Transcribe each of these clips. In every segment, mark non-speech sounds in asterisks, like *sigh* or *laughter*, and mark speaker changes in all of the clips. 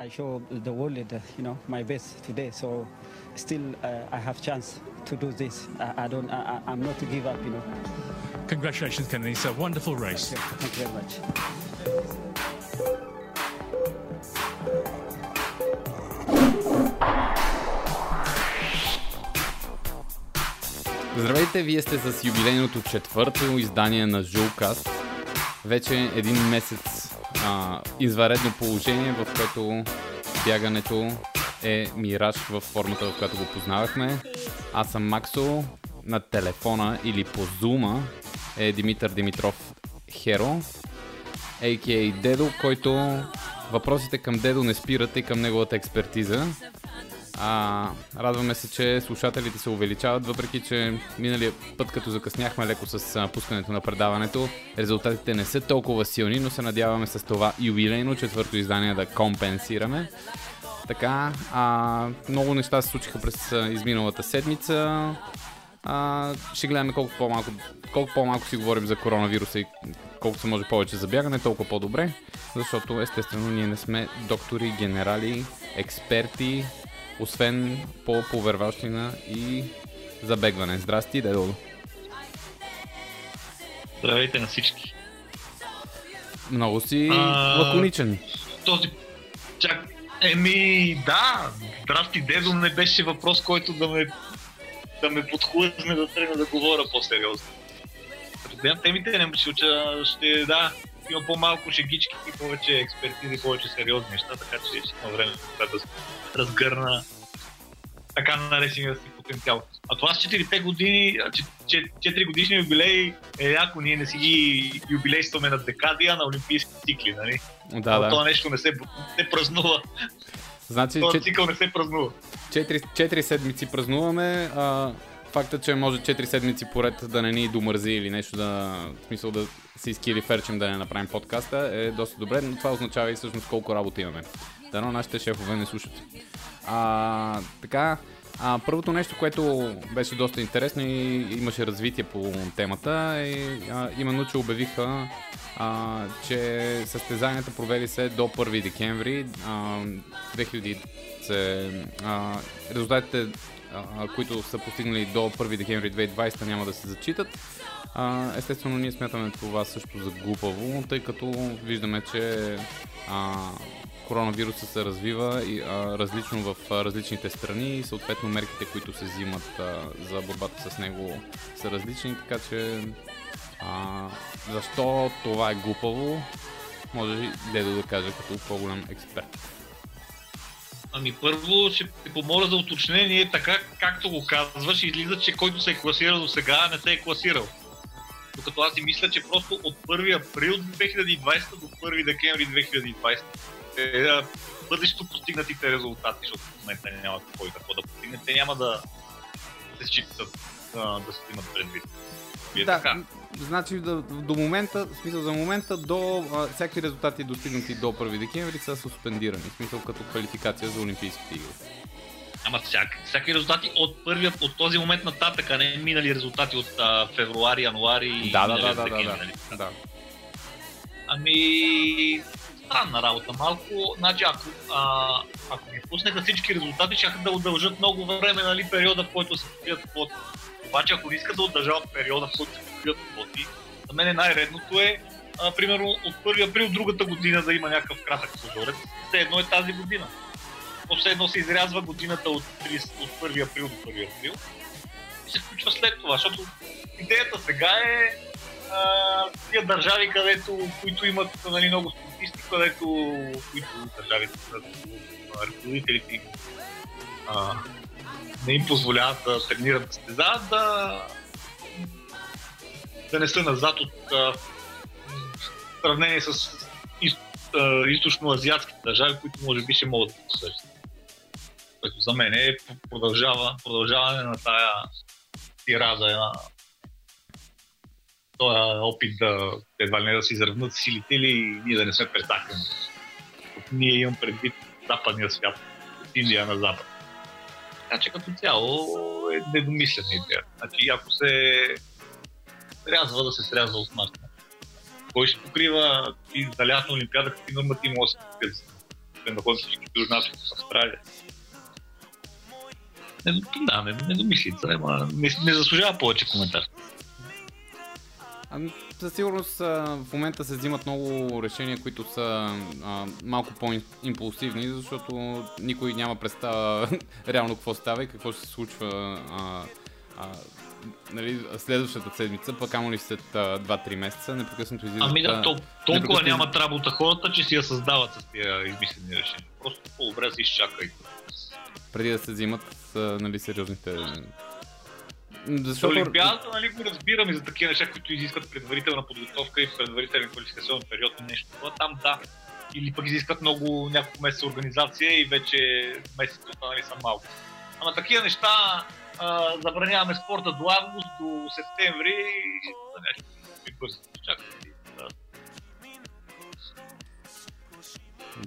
Speaker 1: I show the world that you know my best today. So still uh, I have chance to do this. I, I don't. I, I'm not to give up. You know.
Speaker 2: Congratulations, Kennedy. It's a wonderful race.
Speaker 1: Thank you very much.
Speaker 3: Здравейте, вие сте с юбилейното четвърто издание на Жулкаст. Вече един месец а, изваредно положение, в което бягането е мираж в формата, в която го познавахме. Аз съм Максо, на телефона или по зума е Димитър Димитров Херо, а.к.а. Дедо, който въпросите към Дедо не спират и към неговата експертиза. А, радваме се, че слушателите се увеличават, въпреки че миналия път, като закъсняхме леко с а, пускането на предаването, резултатите не са толкова силни, но се надяваме с това юбилейно четвърто издание да компенсираме. Така, а, много неща се случиха през а, изминалата седмица. А, ще гледаме колко по-малко, колко по-малко си говорим за коронавируса и колкото се може повече за бягане, толкова по-добре, защото естествено ние не сме доктори, генерали, експерти, освен по поверващина и забегване. Здрасти, Дедо.
Speaker 4: Здравейте на всички.
Speaker 3: Много си
Speaker 4: А,
Speaker 3: лаконичен.
Speaker 4: Този... Чак... Еми, да, здрасти дедо не беше въпрос, който да ме, да ме подхлъзне да тръгна да говоря по-сериозно. Разбирам темите, не ще, ще да, има по-малко шегички и повече експертизи, повече сериозни неща, така че ще има време да разгърна така наречения си потенциал. А това с 4 години, 4 годишни юбилей е яко, ние не си ги юбилействаме на декади, а на олимпийски цикли, нали?
Speaker 3: Да, да.
Speaker 4: Това нещо не се, не празнува.
Speaker 3: Значи,
Speaker 4: Този
Speaker 3: че-
Speaker 4: цикъл не се празнува.
Speaker 3: 4, 4 седмици празнуваме. А, факта, че може 4 седмици поред да не ни домързи или нещо да... В смисъл да се изкили ферчим да не направим подкаста е доста добре, но това означава и всъщност колко работа имаме. Дано нашите шефове не слушат. А, така, а, първото нещо, което беше доста интересно и имаше развитие по темата е а, именно, че обявиха, а, че състезанията провели се до 1 декември а, 2000 се, а, резултатите, които са постигнали до 1 декември 2020 няма да се зачитат. Естествено, ние смятаме това също за глупаво, тъй като виждаме, че коронавируса се развива различно в различните страни и съответно мерките, които се взимат за борбата с него са различни, така че защо това е глупаво, може Дедо да каже като по-голям експерт.
Speaker 4: Ами първо ще те помоля за уточнение, така както го казваш, излиза, че който се е класирал до сега не се е класирал. Докато аз си мисля, че просто от 1 април 2020 до 1 декември 2020 е бъдещето постигнатите резултати, защото в момента няма кой какво да постигне. Те няма да се считат а, да се имат предвид. И е
Speaker 3: Да,
Speaker 4: така.
Speaker 3: значи до, до момента, в смисъл за момента, до а, всякакви резултати достигнати до 1 декември са суспендирани, в смисъл като квалификация за Олимпийските игри.
Speaker 4: Ама всяк, всяки резултати от първия, от този момент нататък, а не минали резултати от а, февруари, януари и
Speaker 3: Да, да, да, да, да, да,
Speaker 4: нали?
Speaker 3: да.
Speaker 4: Ами, странна работа малко. Значи, ако, а, ако ги пуснеха всички резултати, ще да удължат много време, нали, периода, в който се покрият квоти. Обаче, ако не искат да удължават периода, в който се покрият квоти, за мен най-редното е, а, примерно, от 1 април другата година да има някакъв кратък прозорец. Все едно е тази година. То все едно се изрязва годината от, 30, от 1 април до 1 април и се включва след това, защото идеята сега е а, тия държави, където, които имат нали, много спортисти, където които държавите, където а, ръководителите им не им позволяват да тренират да състезават, да, да не са назад от а, в сравнение с из, а, източно-азиатските държави, които може би ще могат да посрещат. Което за мен е продължава, продължаване на тая тирада, една този опит да едва ли не да си изравнат силите или ние да не сме претакани. Ние имам предвид западния свят, от Индия на запад. Така че като цяло е недомислена идея. Значи ако се срязва, да се срязва от нас. Кой ще покрива и за лятна олимпиада, какви нормативи може да се да ходят всички нас в Австралия. Не, да, не, не домислица, ама не, не заслужава повече коментар.
Speaker 3: Ами, със сигурност а, в момента се взимат много решения, които са а, малко по-импулсивни, защото никой няма представа *laughs* реално какво става и какво ще се случва а, а, нали, следващата седмица, пък ама ли след 2-3 месеца, непрекъснато излизат...
Speaker 4: Ами да, то, толкова нямат работа хората, че си я създават с тия измислени решения. Просто по-добре си изчакай.
Speaker 3: Преди да се взимат нали, сериозните
Speaker 4: защото... Олимпиадата, нали, го разбирам и за такива неща, които изискват предварителна подготовка и предварителен квалификационен период и нещо. Това там да. Или пък изискват много няколко месеца организация и вече месеците останали са малко. Ама такива неща а, забраняваме спорта до август, до септември и за нещо и бързо. Да.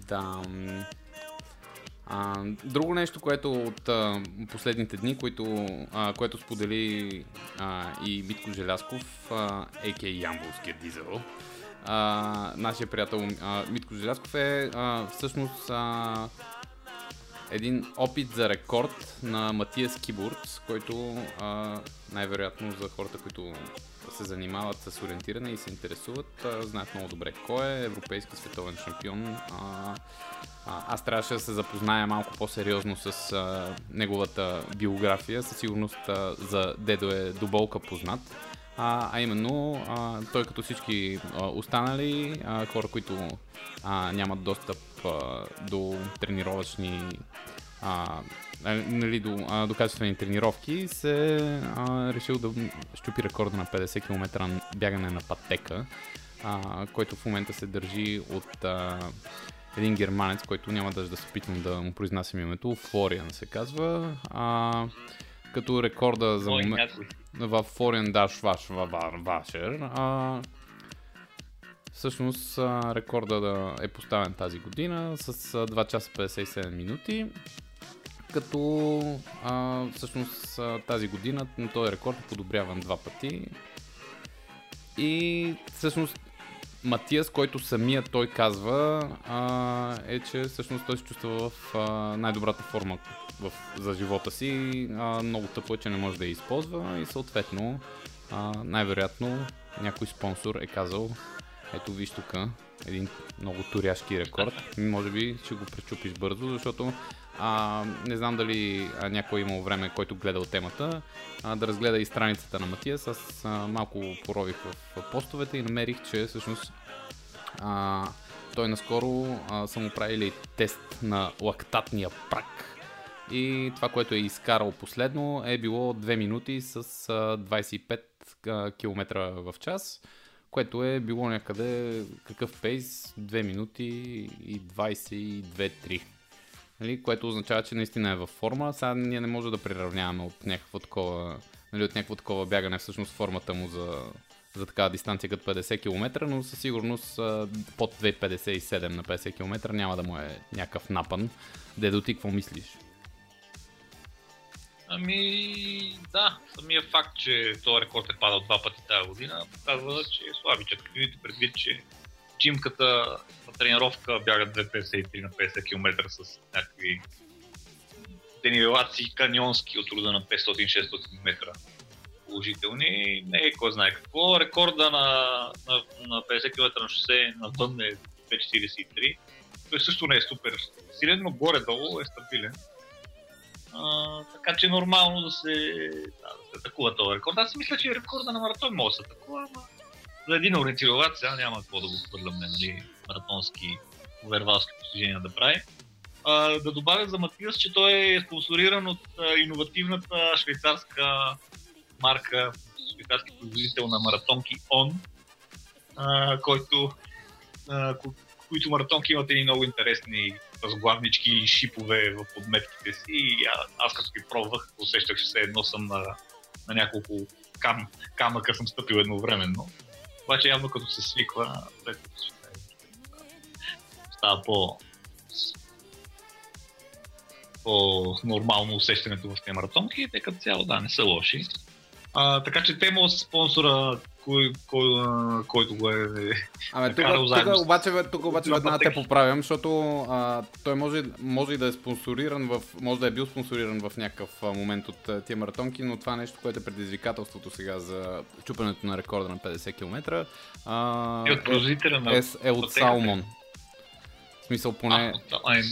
Speaker 3: Да. А, друго нещо, което от а, последните дни, което, а, което сподели а, и Митко Желясков, а.к. Ямбулския дизел, а, нашия приятел а, Митко Желясков е а, всъщност а, един опит за рекорд на Матиас Кибурц, който а, най-вероятно за хората, които се занимават с ориентиране и се интересуват, знаят много добре кой е европейски световен шампион. А, аз трябваше да се запозная малко по-сериозно с а, неговата биография. Със сигурност а, за дедо е до болка познат. А, а именно, а, той като всички а, останали а, хора, които а, нямат достъп а, до тренировъчни а, нали, до, а, до качествени тренировки, се а, решил да щупи рекорда на 50 км бягане на пътека, а, който в момента се държи от а, един германец, който няма даже да се опитвам да му произнасям името, Флориан се казва. А, като рекорда за момент в Флориан Даш Ваш Вашер. А, всъщност рекорда да е поставен тази година с 2 часа 57 минути. Като а, всъщност тази година този рекорд е подобряван два пъти. И всъщност Матиас, който самия той казва, а, е, че всъщност той се чувства в а, най-добрата форма в, за живота си. А, много тъпо е, че не може да я използва и съответно а, най-вероятно някой спонсор е казал ето виж тук един много туряшки рекорд. Може би ще го пречупиш бързо, защото а, не знам дали някой е имал време, който гледал темата, а, да разгледа и страницата на Матиас. Аз а, малко порових в, постовете и намерих, че всъщност а, той наскоро а, са му правили тест на лактатния прак. И това, което е изкарал последно е било 2 минути с а, 25 а, км в час, което е било някъде какъв пейс 2 минути и 22-3 нали, което означава, че наистина е във форма. Сега ние не може да приравняваме от някакво такова, нали, от някакво такова бягане всъщност формата му за, за такава дистанция като 50 км, но със сигурност под 2,57 на 50 км няма да му е някакъв напън. Дедо ти какво мислиш?
Speaker 4: Ами, да, самия факт, че този рекорд е падал два пъти тази година, показва, че е слабичък. Видите предвид, че чимката на тренировка бяга 2,53 на 50 км с някакви денивелации каньонски от рода на 500-600 метра положителни. Не е кой знае какво. Рекорда на, на, на 50 км на шосе навън е 2,43. Той също не е супер силен, но горе-долу е стабилен. А, така че е нормално да се, да, да се атакува този рекорд. Аз си мисля, че рекорда на маратон може да се атакува, но за един ориентировач сега няма какво да го хвърляме, нали, маратонски, вервалски постижения да прави. А, да добавя за Матиас, че той е спонсориран от а, иновативната швейцарска марка, швейцарски производител на маратонки On, а, който, а, ко- които маратонки имат едни много интересни разглавнички и шипове в подметките си. И а, аз като ги пробвах, усещах, че все едно съм на, на няколко кам, камъка съм стъпил едновременно. Обаче явно като се свиква, става по по-нормално усещането в тези маратонки, те като цяло да, не са лоши. А, така че те имат спонсора, кой, кой, който го е
Speaker 3: Ами, тук,
Speaker 4: заедно
Speaker 3: тук,
Speaker 4: с-
Speaker 3: обаче, тук обаче веднага те поправям, защото а, той може, може и да е спонсориран в, може да е бил спонсориран в някакъв момент от тия маратонки, но това нещо, което е предизвикателството сега за чупането на рекорда на 50 км, а,
Speaker 4: на...
Speaker 3: е, е от. Салмон. В смисъл поне...
Speaker 4: А,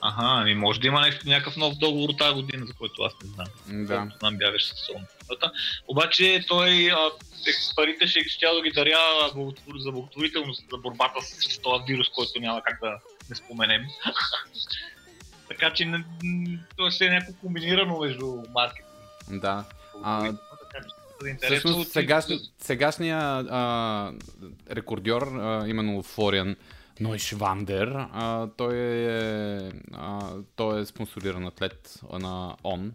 Speaker 4: Аха, ами може да има някакъв нов договор тази година, за който аз не знам.
Speaker 3: да.
Speaker 4: Колкото знам бягаш с Солната. Обаче той а, парите ще ще да ги даря за благотворителност, за борбата с, с този вирус, който няма как да не споменем. *laughs* така че не- м, то е някакво комбинирано между маркетинг
Speaker 3: Да. А,
Speaker 4: ще.
Speaker 3: Всъщност сегашни, сегашния а, рекордьор, а, именно Флориан Нойшвандер, а, той, е, а, той е спонсориран атлет на ОН.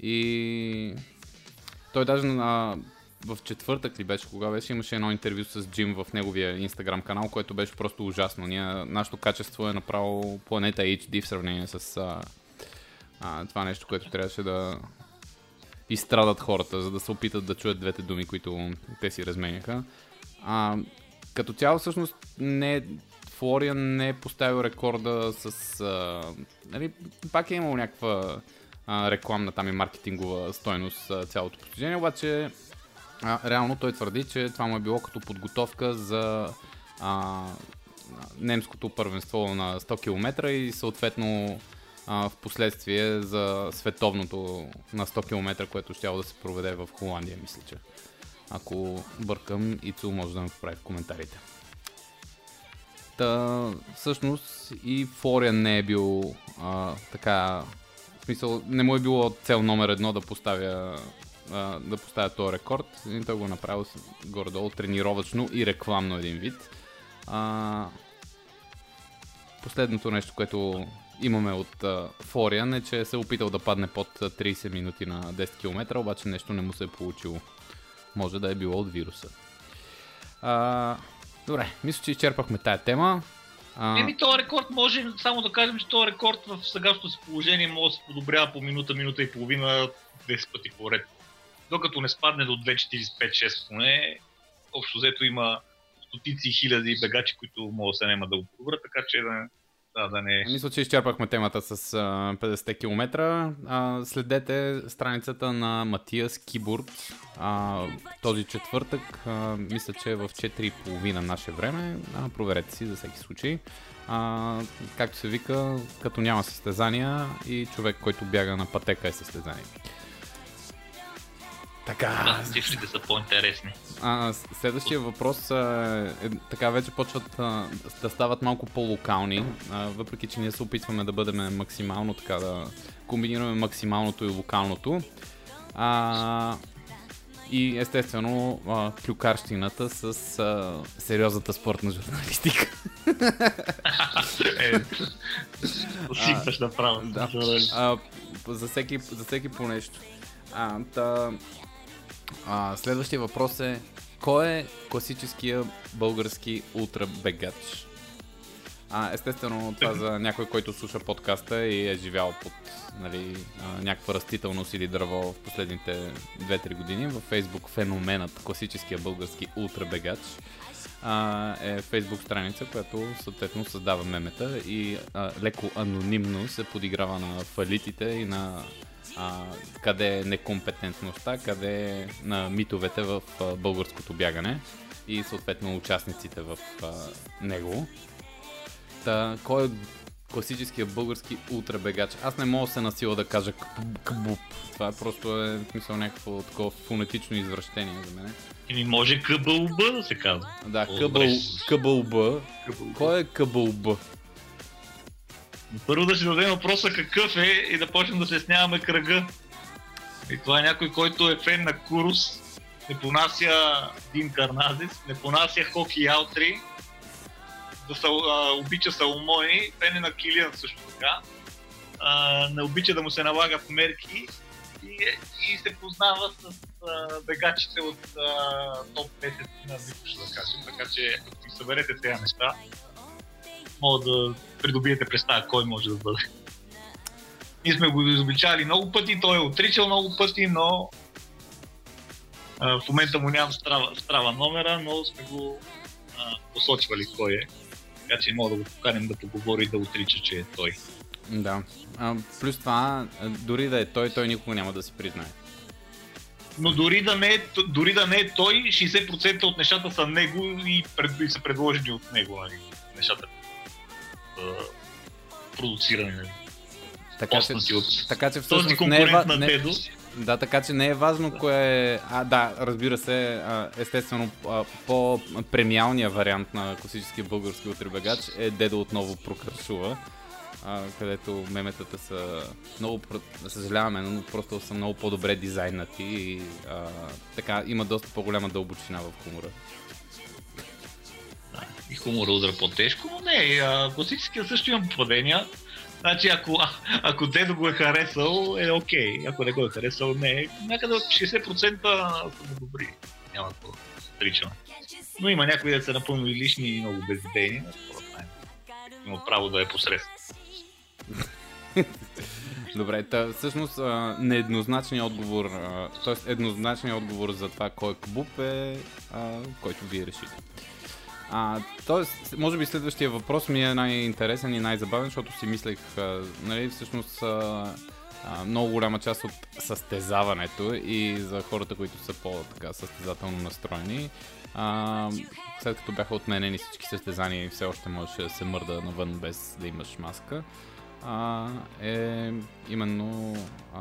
Speaker 3: И той даже на, в четвъртък ли беше, кога беше, имаше едно интервю с Джим в неговия инстаграм канал, което беше просто ужасно. Ние, нашето качество е направо планета HD в сравнение с а, а, това нещо, което трябваше да, изстрадат хората, за да се опитат да чуят двете думи, които те си разменяха. А, като цяло всъщност не, Флориан не е поставил рекорда с... А, нали, пак е имал някаква а, рекламна там и маркетингова стойност цялото постижение, обаче а, реално той твърди, че това му е било като подготовка за а, немското първенство на 100 км и съответно а, в последствие за световното на 100 км, което ще да се проведе в Холандия, мисля, че. Ако бъркам, Ицу може да ме поправи в коментарите. Та, всъщност и Флориан не е бил а, така, в смисъл, не му е било цел номер едно да поставя а, да поставя този рекорд. И той го е направил горе-долу тренировъчно и рекламно един вид. А, последното нещо, което имаме от а, Флориан е, че се е опитал да падне под а, 30 минути на 10 км, обаче нещо не му се е получило. Може да е било от вируса. А, добре, мисля, че изчерпахме тая тема. А,
Speaker 4: Еми, този рекорд може само да кажем, че този рекорд в сегашното си положение може да се подобрява по минута, минута и половина 10 пъти поред. Докато не спадне до 2.45-6 поне, общо взето има стотици хиляди бегачи, които могат да се нема да го подобрят, така че да, да, да не...
Speaker 3: Мисля, че изчерпахме темата с а, 50 км. Следете страницата на Матиас Кибурт а, този четвъртък. Мисля, че е в 4.30 наше време. Проверете си за всеки случай. А, както се вика, като няма състезания и човек, който бяга на пътека е състезание. Така,
Speaker 4: Да, цифрите са по-интересни.
Speaker 3: а, следващия въпрос а, е, така вече почват а, да стават малко по-локални, а, въпреки че ние се опитваме да бъдем максимално така да комбинираме максималното и локалното. А, и естествено а, клюкарщината с а, сериозната спортна журналистика.
Speaker 4: е, усипваш направо.
Speaker 3: Да. А, за, всеки, за всеки по нещо. А, та, а, следващия въпрос е кой е класическия български ултрабегач? А, естествено, това за някой, който слуша подкаста и е живял под нали, някаква растителност или дърво в последните 2-3 години. Във Facebook феноменът класическия български ултрабегач а, е фейсбук страница, която съответно създава мемета и а, леко анонимно се подиграва на фалитите и на а, къде е некомпетентността, къде е на митовете в а, българското бягане и съответно участниците в а, него. Та, кой е класическия български ултрабегач? Аз не мога да се насила да кажа кб- кбуп. Това просто е смисъл някакво такова фонетично извращение за мен.
Speaker 4: Еми може КБУБ да се казва.
Speaker 3: Да, къбъл,
Speaker 4: добре.
Speaker 3: къбълб.
Speaker 4: КБУБ.
Speaker 3: Кой е къбълб?
Speaker 4: Първо да си дадем въпроса какъв е и да почнем да се сняваме кръга. И това е някой, който е фен на Курус, не понася Дин Карназис, не понася Хоки Аутри, да са, а, обича Саломони, фен е на Килиан също така. А, не обича да му се налагат мерки и, и се познава с а, бегачите от а, топ 10 на Витош, да кажем. Така че ако си съберете тези неща, мога да придобиете представа кой може да бъде. Ние сме го изобличали много пъти, той е отричал много пъти, но а, в момента му нямам страва, страва номера, но сме го а, посочвали кой е. Така че мога да го поканим да поговори и да отрича, че е той.
Speaker 3: Да. А, плюс това, дори да е той, той никога няма да си признае.
Speaker 4: Но дори да не е, дори да не е той, 60% от нещата са него и, пред, и са предложени от него. Нали? Нещата Нали?
Speaker 3: Така че,
Speaker 4: от
Speaker 3: така че
Speaker 4: този
Speaker 3: всъщност не е, не,
Speaker 4: Дедо.
Speaker 3: Да, така че не е важно кое е... А, да, разбира се, а, естествено, а, по-премиалният вариант на класическия български отребегач е Дедо отново прокършува, а, където меметата са много, съжаляваме, но просто са много по-добре дизайнати и а, така има доста по-голяма дълбочина в хумора.
Speaker 4: И хумора удра по-тежко, но не, класическия също имам попадения. Значи, ако, а, ако Дедо го е харесал, е окей. Ако не го е харесал, не. Някъде от 60% са добри. Няма да отричам. Но има някои да са напълно излишни и много безидейни, има право да е посредствен. *laughs*
Speaker 3: Добре, та, всъщност а, нееднозначният отговор, т.е. еднозначният отговор за това кой е кабуп е, а, който вие решите. А, тоест, може би следващия въпрос ми е най-интересен и най-забавен, защото си мислех, а, нали, всъщност а, а, много голяма част от състезаването и за хората, които са по-така състезателно настроени, а, след като бяха отменени всички състезания и все още можеше да се мърда навън без да имаш маска, а, е именно а,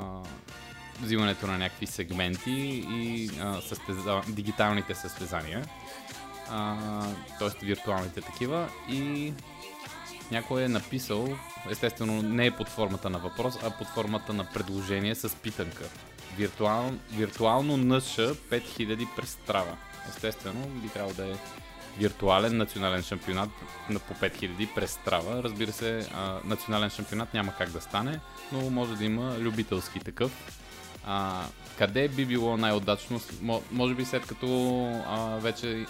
Speaker 3: взимането на някакви сегменти и а, състеза... дигиталните състезания, т.е. виртуалните такива и някой е написал, естествено не е под формата на въпрос, а под формата на предложение с питанка. Виртуал... Виртуално НШ 5000 през Страва. Естествено би трябвало да е виртуален национален шампионат на по 5000 през Страва. Разбира се, а, национален шампионат няма как да стане, но може да има любителски такъв. А, къде би било най-удачно? Мо- Може би след като а, вече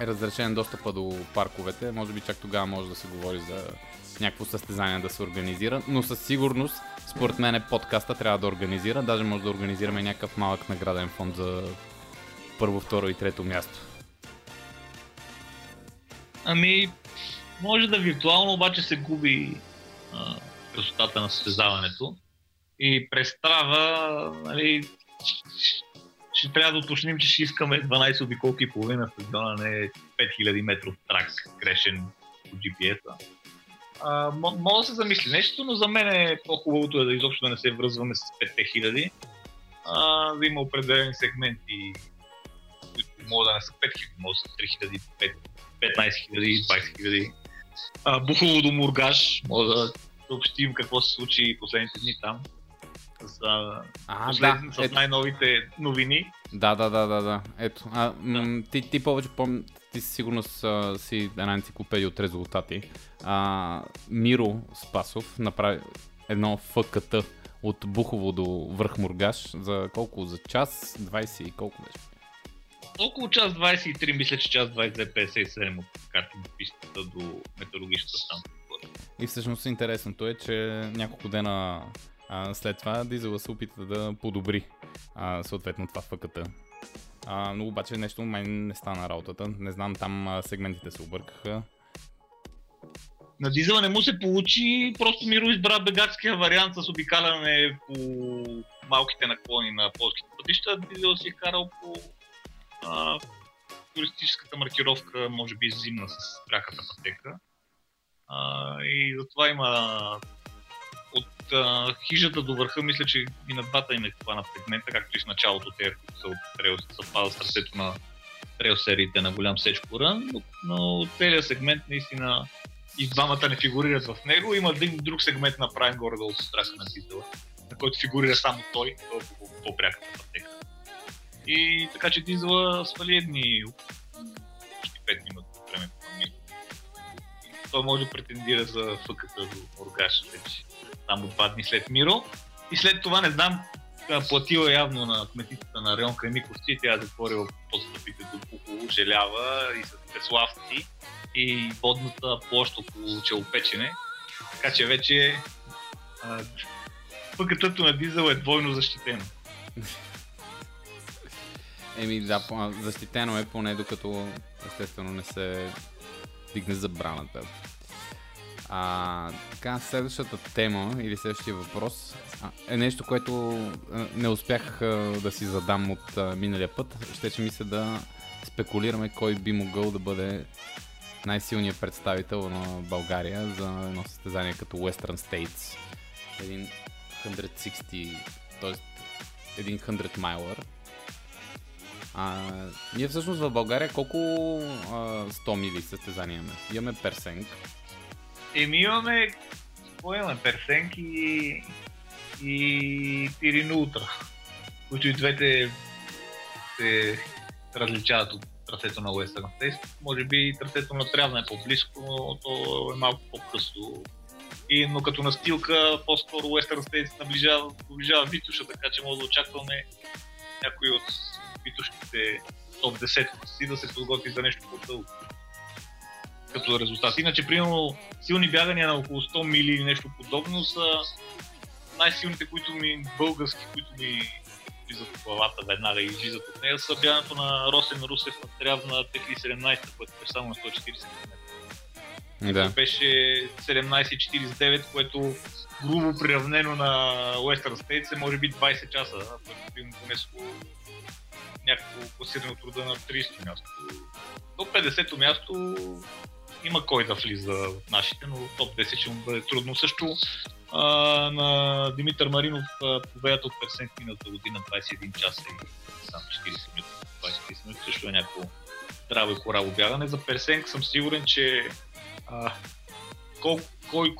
Speaker 3: е разрешен достъпа до парковете, може би чак тогава може да се говори за някакво състезание да се организира, но със сигурност, според мен подкаста трябва да организира, даже може да организираме някакъв малък награден фонд за първо, второ и трето място.
Speaker 4: Ами, може да виртуално, обаче се губи а, красотата на състезаването. И през нали, ще трябва да уточним, че ще искаме 12 обиколки и половина стадиона, не 5000 метров трак, грешен по GPS-а. А, мога да се замисли нещо, но за мен е по-хубавото е да изобщо да не се връзваме с 5000, а, да има определени сегменти, които могат да не са 5000, могат да са 3000, 5 15 000, 20 000. А, Бухово до Мургаш, мога да съобщим какво се случи последните дни там. С, а,
Speaker 3: А, да,
Speaker 4: с
Speaker 3: ето,
Speaker 4: най-новите новини.
Speaker 3: да, да, да, да, да. Ето, а, м- ти, ти повече пом... Ти със сигурност а, си една енциклопедия от резултати. А, Миро Спасов направи едно ФКТ от Бухово до връх Мургаш за колко? За час? 20 и колко беше?
Speaker 4: Около час 23, мисля, че час 22.57 от карта на пистата до метеорологичната станция.
Speaker 3: И всъщност интересното е, че няколко дена а, след това Дизела се опита да подобри а, съответно това ФКТ. А, но обаче нещо май не стана работата. Не знам, там а, сегментите се объркаха.
Speaker 4: На дизела не му се получи, просто Миро избра бегатския вариант с обикаляне по малките наклони на полските пътища. Дизел си е карал по а, туристическата маркировка, може би зимна с пряката пътека. А, и затова има от а, хижата до върха, мисля, че и на двата им е това на сегмента, както и в началото те, които са от трейл, съвпадат с сърцето на трейл сериите на голям сечко рън, но, но целият сегмент наистина и двамата не фигурират в него. Има един друг сегмент направен горе-долу с страха на дизела, на който фигурира само той, той е по- по-пряката пътека. И така че дизела свали едни почти 5 минути. Той може да претендира за фъката до Мургаш вече. Само два дни след Миро. И след това не знам, платила явно на кметицата на район Кремиковци, тя е затворила подстъпите до Бухово, Желява и с Преславци и водната площ около Челопечене. Така че вече а, пъкътъто на дизел е двойно защитено.
Speaker 3: Еми да, защитено е поне докато естествено не се дигне забраната. А, така, следващата тема или следващия въпрос а, е нещо, което а, не успях а, да си задам от а, миналия път. Ще че мисля да спекулираме кой би могъл да бъде най-силният представител на България за едно състезание като Western States. Един 160, т.е. един 100 майлър. А, ние всъщност в България колко а, 100 мили състезания имаме? Имаме Персенг,
Speaker 4: Еми имаме, какво имаме, Персенк и, и Тирин Ултра, които и двете се различават от трасето на Western States. Може би трасето на Трявна е по-близко, но то е малко по-късно. И, но като настилка, по-скоро Western States наближава, наближава Витуша, така че може да очакваме някой от Витушките топ 10 си да се подготви за нещо по-дълго като резултат. Иначе, примерно, силни бягания на около 100 мили или нещо подобно са най-силните, които ми, български, които ми влизат в главата веднага и излизат от нея, са бягането на Росен Русев на Тряв на 2017, което е само на 140 км.
Speaker 3: Да.
Speaker 4: Беше 17.49, което грубо приравнено на Western States е може би 20 часа, което би му понесло някакво класиране от рода на 30 място. До 50-то място има кой да влиза от нашите, но топ 10 ще му бъде трудно. Също а, на Димитър Маринов победата от Персент миналата година 21 часа и сам 40 минути, 20 минути също е някакво здраво и кораво бягане. За Персенк съм сигурен, че а, кой, кой,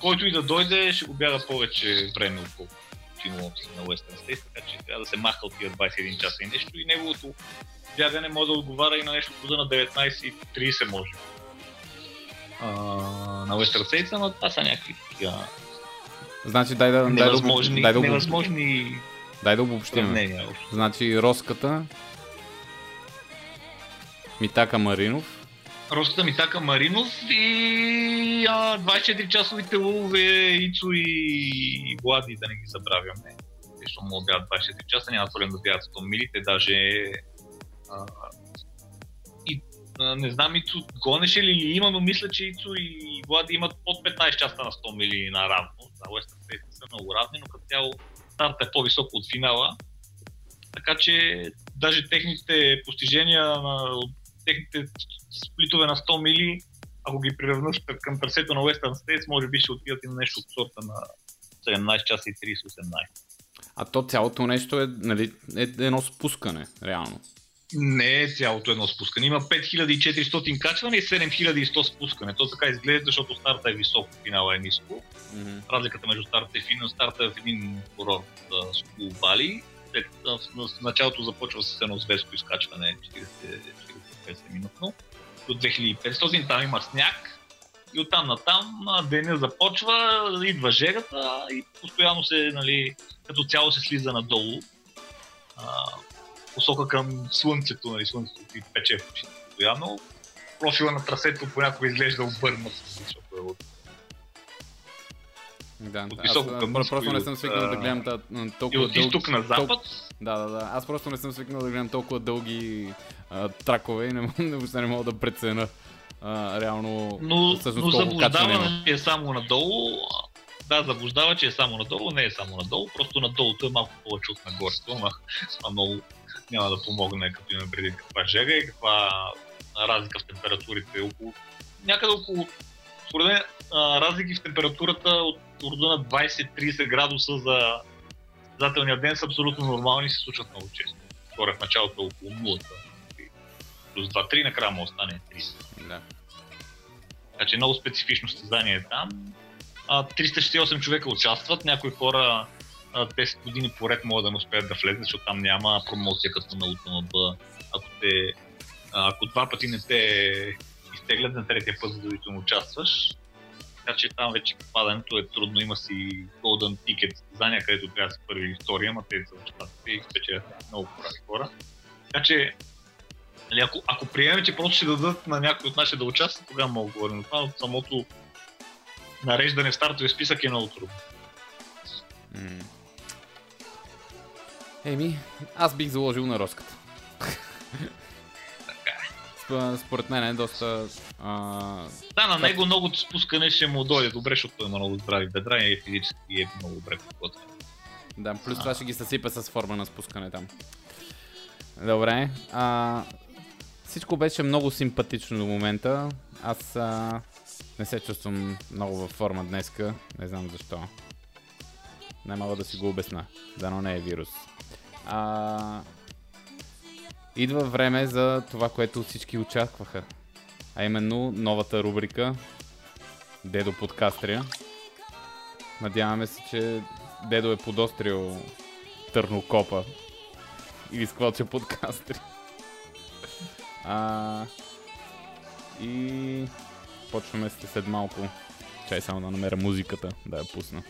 Speaker 4: който и да дойде, ще го бяга повече време, отколкото Тимо на Western States, така че трябва да се маха от тия 21 часа и нещо. И неговото бягане може да отговаря и на нещо в на 19.30 може. А, на Western States, но това са някакви такива
Speaker 3: Значи дай да,
Speaker 4: невъзможни,
Speaker 3: дай да,
Speaker 4: невъзможни
Speaker 3: дай да обобщим. Значи Роската, Митака Маринов,
Speaker 4: Роската Митака Маринов и а, 24-часовите лове Ицо и Влади, да не ги забравяме. Ще могат да бягат 24 часа, няма проблем да бягат 100 мили, даже а, и а, не знам Ицо гонеше ли или има, но мисля, че Ицо и Влади имат под 15 часа на 100 мили на равно. За Western States са много равни, но като цяло старта е по-високо от финала. Така че даже техните постижения на, техните сплитове на 100 мили, ако ги приравнат към трасето на Western States, може би ще отидат и на нещо от сорта на 17 часа и 30-18.
Speaker 3: а то цялото нещо е, нали, е едно спускане, реално.
Speaker 4: Не е цялото едно спускане. Има 5400 качване и 7100 спускане. То така изглежда, защото старта е високо, финала е ниско.
Speaker 3: Mm-hmm.
Speaker 4: Разликата между старта и финал, старта е в един курорт с Бали. В началото започва с едно зверско изкачване 40-50 минутно. До 2500 там има сняг. И оттам натам а, деня започва, идва жегата и постоянно се, нали, като цяло се слиза надолу. А, посока към слънцето, нали, слънцето ти пече в очите постоянно. Профила на трасето понякога изглежда обърнат, защото е от
Speaker 3: Да,
Speaker 4: От
Speaker 3: аз,
Speaker 4: високо
Speaker 3: а,
Speaker 4: към ниско
Speaker 3: просто не съм
Speaker 4: от,
Speaker 3: свикнал да гледам та, м,
Speaker 4: и
Speaker 3: толкова
Speaker 4: от изток на
Speaker 3: тол-
Speaker 4: запад.
Speaker 3: Да, да, да. Аз просто не съм свикнал да гледам толкова дълги а, тракове и не, въобще не мога да преценя а, реално
Speaker 4: Но,
Speaker 3: всъщност
Speaker 4: но
Speaker 3: колко качване има.
Speaker 4: заблуждава, че е само надолу. Да, заблуждава, че е само надолу, не е само надолу, просто надолу е малко повече от нагоре. Това това много няма да помогне, като имаме преди каква жега и каква разлика в температурите. Около, някъде около, според мен, разлики в температурата от рода на 20-30 градуса за зателния ден са абсолютно нормални и се случват много често. Горе в началото около 0 плюс 2-3, накрая му остане 30.
Speaker 3: Да.
Speaker 4: Така че много специфично състезание е там. А, 368 човека участват, някои хора а, 10 години поред могат да не успеят да влезат, защото там няма промоция като на УТМБ. Ако, те, ако два пъти не те изтеглят на третия път, задължително участваш. Така че там вече падането е трудно. Има си Golden Ticket състезания, където трябва да са първи и втори, ама те са участват и спечелят много прави хора. Така че Нали, ако, ако приемем, че просто ще дадат на някой от нашите да участва, тогава мога да говорим. Това от самото нареждане в стартовия списък е много трудно.
Speaker 3: Еми, аз бих заложил на Роската. сп- според мен е доста... А,
Speaker 4: Да, на него много спускане ще му дойде добре, защото има много здрави бедра и е физически е много добре подготвен.
Speaker 3: да, плюс това ще ги съсипе с форма на спускане там. Добре. А, всичко беше много симпатично до момента. Аз а, не се чувствам много във форма днеска. Не знам защо. Не мога да си го обясна. Дано не е вирус. А, идва време за това, което всички очакваха. А именно новата рубрика Дедо подкастрия. Надяваме се, че Дедо е подострил търнокопа или сквалча подкастри. А, и почваме след малко. Чай само да намеря музиката, да я пусна.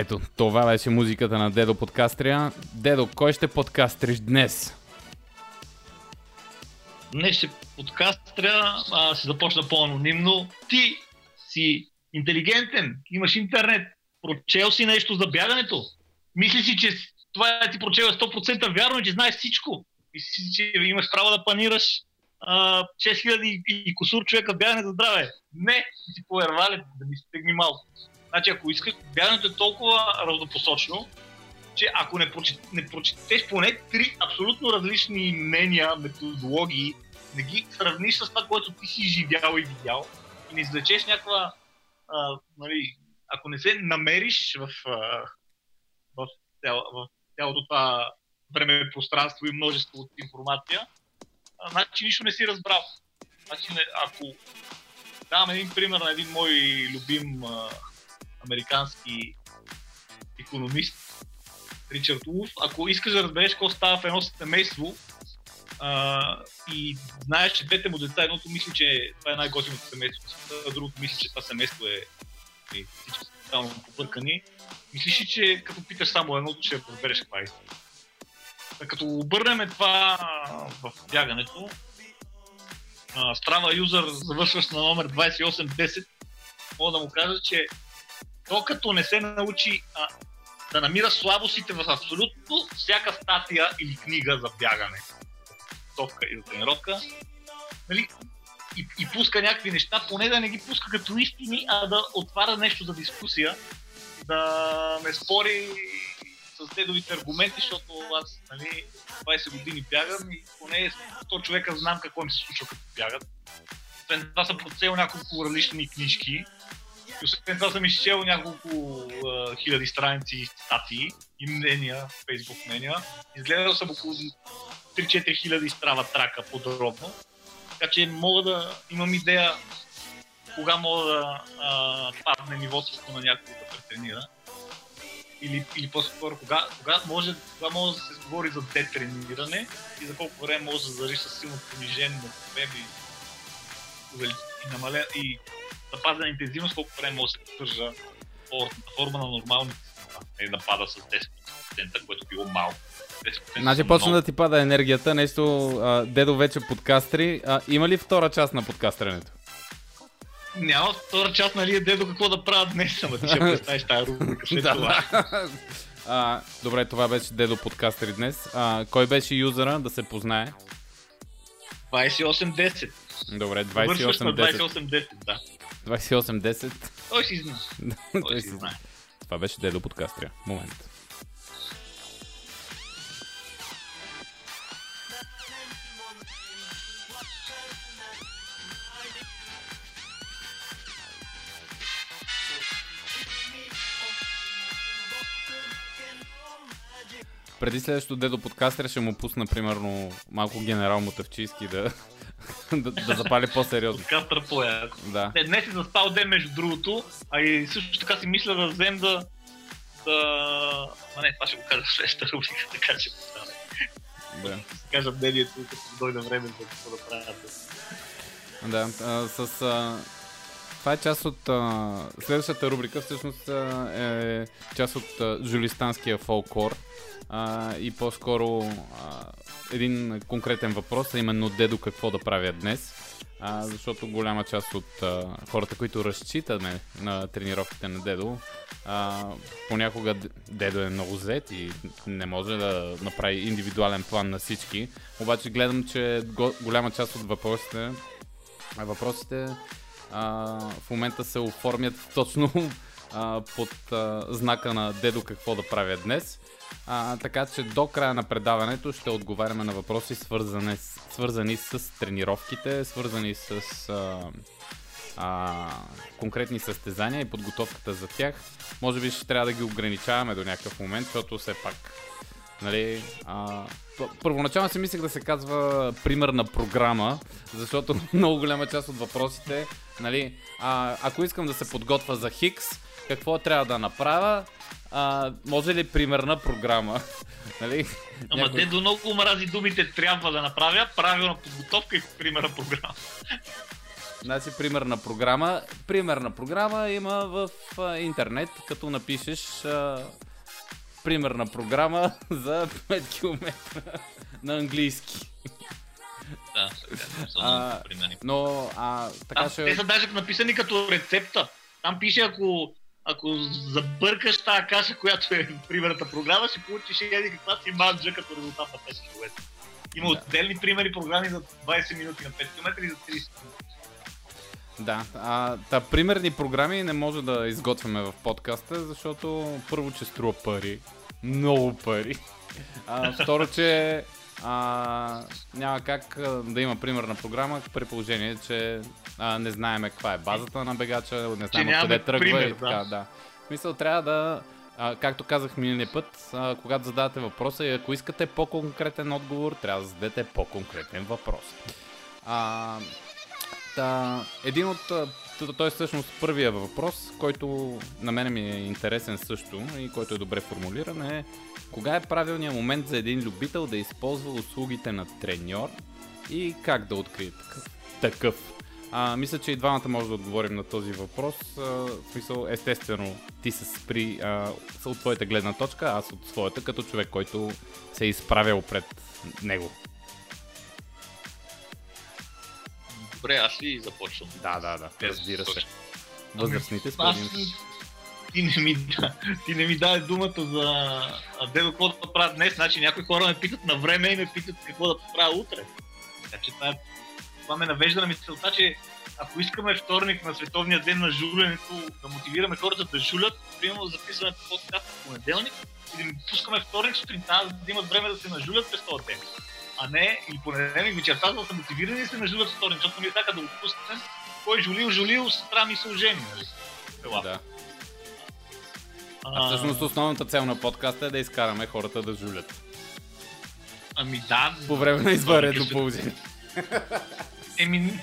Speaker 3: Ето, това беше музиката на Дедо Подкастрия. Дедо, кой ще подкастриш днес?
Speaker 4: Днес ще подкастря, а, ще започна по-анонимно. Ти си интелигентен, имаш интернет, прочел си нещо за бягането. Мисли си, че това е ти прочел е 100% вярно, че знаеш всичко. Мисли си, че имаш право да планираш а, 6000 и, и косур човека бягане за здраве. Не, си повервален, да ми стегни малко. Значи, ако искаш, бягането е толкова разнопосочно, че ако не, прочет, не прочетеш поне три абсолютно различни мнения, методологии, не ги сравниш с това, което ти си живял и видял, и не извлечеш някаква, а, нали, ако не се намериш в, в, цяло, в цялото това време, пространство и множество от информация, значи нищо не си разбрал. Значи, ако давам един пример на един мой любим а, американски економист, Ричард Улф, ако искаш да разбереш какво става в едно семейство а, и знаеш, че двете му деца, едното мисли, че това е най-готиното семейство, а другото мисли, че това семейство е, е всички са тотално побъркани, мислиш ли, че като питаш само едното, ще разбереш каква е. Като обърнем това в бягането, Strava юзър завършващ на номер 2810, мога да му кажа, че то като не се научи а, да намира слабостите в абсолютно всяка статия или книга за бягане, товка и за тренировка, нали, и, и пуска някакви неща, поне да не ги пуска като истини, а да отваря нещо за дискусия, да не спори с дедовите аргументи, защото аз нали, 20 години бягам и поне 100 човека знам какво ми се случва като бягат. Освен това съм прочел няколко различни книжки, освен това съм изчел няколко а, хиляди страници статии и мнения, фейсбук мнения. Изгледал съм около 3-4 хиляди страва трака подробно. Така че мога да имам идея кога мога да а, падне нивото на някой да претренира. Или, или по-скоро кога, кога, може, кога може да се говори за детрениране и за колко време може да задържи с силно понижен на обем и, и, намаля, и запазена интензивност, колко време може да се поддържа форма на нормални не да пада с 10%, което било малко.
Speaker 3: Значи почна да ти пада енергията, нещо а, дедо вече подкастри. А, има ли втора част на подкастрането?
Speaker 4: Няма втора част, нали е дедо какво да правя днес, ама ти ще представиш тази рубрика след това.
Speaker 3: а, добре, това беше дедо подкастри днес. А, кой беше юзера, да се познае?
Speaker 4: 2810.
Speaker 3: Добре, 2810.
Speaker 4: 2810, да.
Speaker 3: 2810.
Speaker 4: Той си знае. Той си знае.
Speaker 3: Това беше Дедо подкастрия. Момент. Преди следващото Дедо подкастер ще му пусна примерно малко генерал Мотавчийски да, *laughs* да, да запали по-сериозно.
Speaker 4: Подкастър по-яко.
Speaker 3: Да.
Speaker 4: Не, днес си заспал ден между другото, а и също така си мисля да взем да... да... А не, това ще го кажа в следващата рубрика, *laughs* така че стане.
Speaker 3: Да.
Speaker 4: кажа мнението, като дойде време за какво да правя.
Speaker 3: Да, а, с... А... Това е част от... А, следващата рубрика всъщност е част от а, жулистанския фолклор а, и по-скоро а, един конкретен въпрос, а именно дедо какво да правя днес. А, защото голяма част от а, хората, които разчитаме на тренировките на дедо, а, понякога дедо е много зет и не може да направи индивидуален план на всички. Обаче гледам, че го, голяма част от въпросите, въпросите а, в момента се оформят точно *laughs* а, под а, знака на дедо какво да правя днес. А, така че до края на предаването ще отговаряме на въпроси свързани, свързани с тренировките, свързани с а, а, конкретни състезания и подготовката за тях. Може би ще трябва да ги ограничаваме до някакъв момент, защото все пак Нали, а, първоначално си мислех да се казва примерна програма, защото *laughs* много голяма част от въпросите, нали, а, ако искам да се подготвя за Хикс, какво трябва да направя? А, може ли примерна програма? *laughs* нали,
Speaker 4: Ама
Speaker 3: някой-
Speaker 4: дедо много мрази думите трябва да направя, правилна подготовка и примера програма.
Speaker 3: Значи, примерна програма. Примерна програма има в а, интернет, като напишеш а, примерна програма *laughs* за 5 км *laughs* на английски.
Speaker 4: Да,
Speaker 3: А. Но, а, така
Speaker 4: Там,
Speaker 3: ще...
Speaker 4: Те са даже написани като рецепта. Там пише, ако, ако забъркаш тази каша, която е примерната програма, ще получиш еди каква си манджа като резултат на 5 км. Има
Speaker 3: Да.
Speaker 4: отделни примери програми за 20 минути на 5 км и за 30 минути.
Speaker 3: Да, а, та, примерни програми не може да изготвяме в подкаста, защото първо, че струва пари. Много пари. А, второ, че а, няма как да има примерна програма, при положение, че а, не знаеме каква е базата на бегача, не знаем откъде тръгва
Speaker 4: пример,
Speaker 3: и така,
Speaker 4: да.
Speaker 3: да. В смисъл, трябва да, а, както казах миналия път, а, когато задавате въпроса и ако искате по-конкретен отговор, трябва да зададете по-конкретен въпрос. А, Та, един от... Той е всъщност първия въпрос, който на мен ми е интересен също и който е добре формулиран е кога е правилният момент за един любител да използва услугите на треньор и как да открие такъв? такъв. А, мисля, че и двамата може да отговорим на този въпрос. А, в смисъл, естествено, ти се спри а, от твоята гледна точка, аз от своята, като човек, който се е изправил пред него.
Speaker 4: Добре, аз ли започвам?
Speaker 3: Да, да, да,
Speaker 4: Без
Speaker 3: разбира се. Възрастните според
Speaker 4: ти не ми, ти не ми даде думата за а, дедо какво да правя днес. Значи някои хора ме питат на време и ме питат какво да правя утре. Така че това, това ме навежда на мисълта, че ако искаме вторник на Световния ден на жуленето да мотивираме хората да жулят, примерно записваме подкаст в понеделник и да им пускаме вторник сутринта, за да имат време да се нажулят през този ден. А не и понеделник вечерта, за да са мотивирани да се нажулят вторник, защото ние така да го пуснем, кой жулил, жулил, сестра ми се ожени, нали? Ела.
Speaker 3: Да. А всъщност основната цел на подкаста е да изкараме хората да жулят.
Speaker 4: Ами да.
Speaker 3: По време на извънредно положение.
Speaker 4: Еми,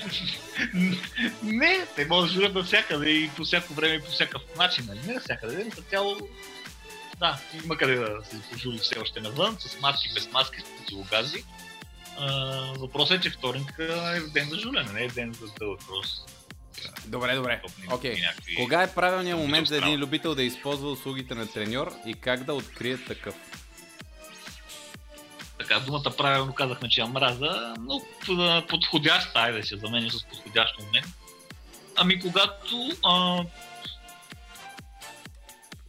Speaker 4: не, те могат да журят навсякъде и по всяко време и по всякакъв начин. нали? Не навсякъде, но цяло да, има къде да се пожули все още навън, с маски, без маски, с противогази. А, въпросът е, че вторник е ден за жулене, не е ден за дълъг въпрос.
Speaker 3: Добре, добре. Окей.
Speaker 4: някакви-
Speaker 3: Кога е правилният момент за един любител да използва услугите на треньор и как да открие такъв?
Speaker 4: така, думата правилно казахме, че я мраза, но п- подходяща, айде ще заменя с подходящ момент. Ами когато а,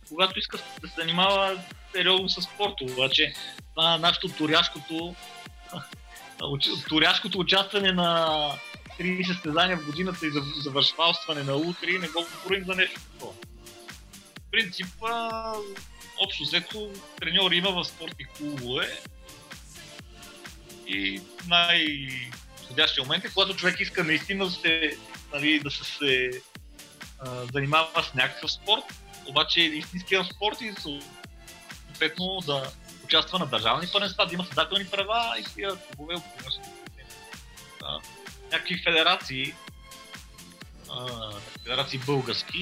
Speaker 4: когато иска да се занимава сериозно с спорт, обаче това нашето туряшкото уч- туряшкото участване на три състезания в годината и за- завършвалстване на утре не го говорим за нещо такова. В принцип, общо взето, треньори има в спортни клубове, и най-подходящия момент е, когато човек иска наистина да се, нали, да се а, занимава с някакъв спорт, обаче е истинския спорт и съответно да участва на държавни първенства, да има създателни права и тия клубове някакви федерации, а, федерации български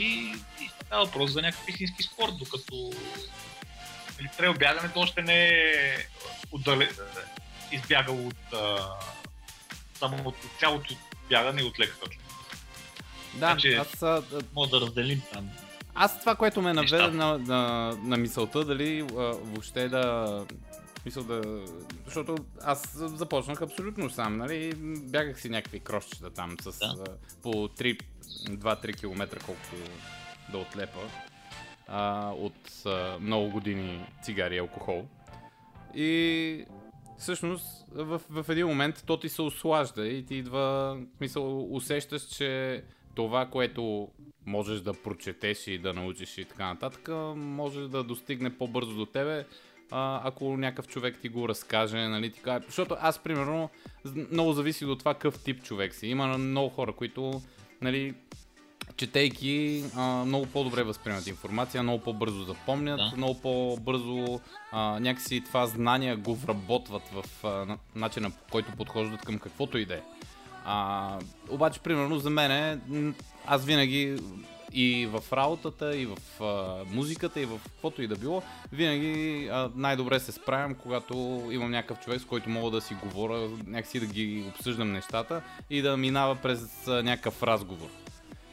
Speaker 4: и става въпрос за някакъв истински спорт, докато нали, трейлбягането още не е отдале, избягал от а, само от цялото бягане и от леката.
Speaker 3: Да,
Speaker 4: че-
Speaker 3: аз, а,
Speaker 4: Може да разделим там.
Speaker 3: Аз това, което ме наведе на, на, на мисълта, дали а, въобще да... Мисъл да... Защото аз започнах абсолютно сам, нали? Бягах си някакви крошчета там с
Speaker 4: Да.
Speaker 3: по 3, 2-3 км, колкото да отлепа а, от а, много години цигари и алкохол. И всъщност в, в един момент то ти се ослажда и ти идва, в смисъл, усещаш, че това, което можеш да прочетеш и да научиш и така нататък, може да достигне по-бързо до тебе, а, ако някакъв човек ти го разкаже, нали, ти каже. Защото аз, примерно, много зависи от това какъв тип човек си. Има много хора, които, нали, четейки, а, много по-добре възприемат информация, много по-бързо запомнят,
Speaker 4: Да.
Speaker 3: много по-бързо а, някакси това знание го вработват в а, на- начина по който подхождат към каквото и да е. А, обаче, примерно, за мен, аз винаги и в работата, и в а, музиката, и в каквото и да било, винаги а, най-добре се справям, когато имам някакъв човек, с който мога да си говоря, някакси да ги обсъждам нещата и да минава през а, някакъв разговор.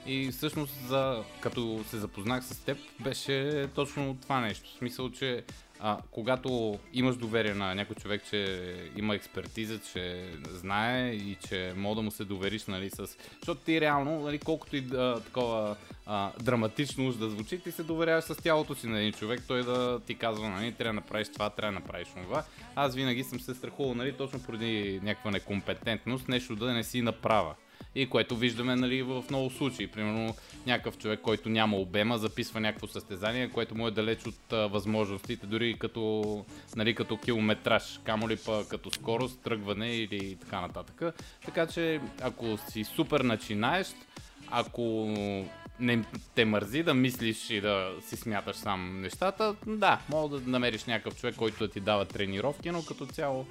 Speaker 3: И всъщност, за, като се запознах с теб, беше точно това нещо. В смисъл, че а, когато имаш доверие на някой човек, че има експертиза, че знае и че мога да му се довериш, нали, с... Защото ти реално, нали, колкото и да, такова а, драматично да звучи, ти се доверяваш с тялото си на един човек, той да ти казва, нали, трябва да направиш това, трябва да направиш това. Аз винаги съм се страхувал, нали, точно поради някаква некомпетентност, нещо да не си направя. И което виждаме нали, в много случаи. Примерно някакъв човек, който няма обема, записва някакво състезание, което му е далеч от а, възможностите, дори като, нали, като километраж, камо ли па като скорост, тръгване или така нататък. Така че ако си супер начинаещ, ако не те мързи да мислиш и да си смяташ сам нещата, да, мога да намериш някакъв човек, който да ти дава тренировки, но като цяло,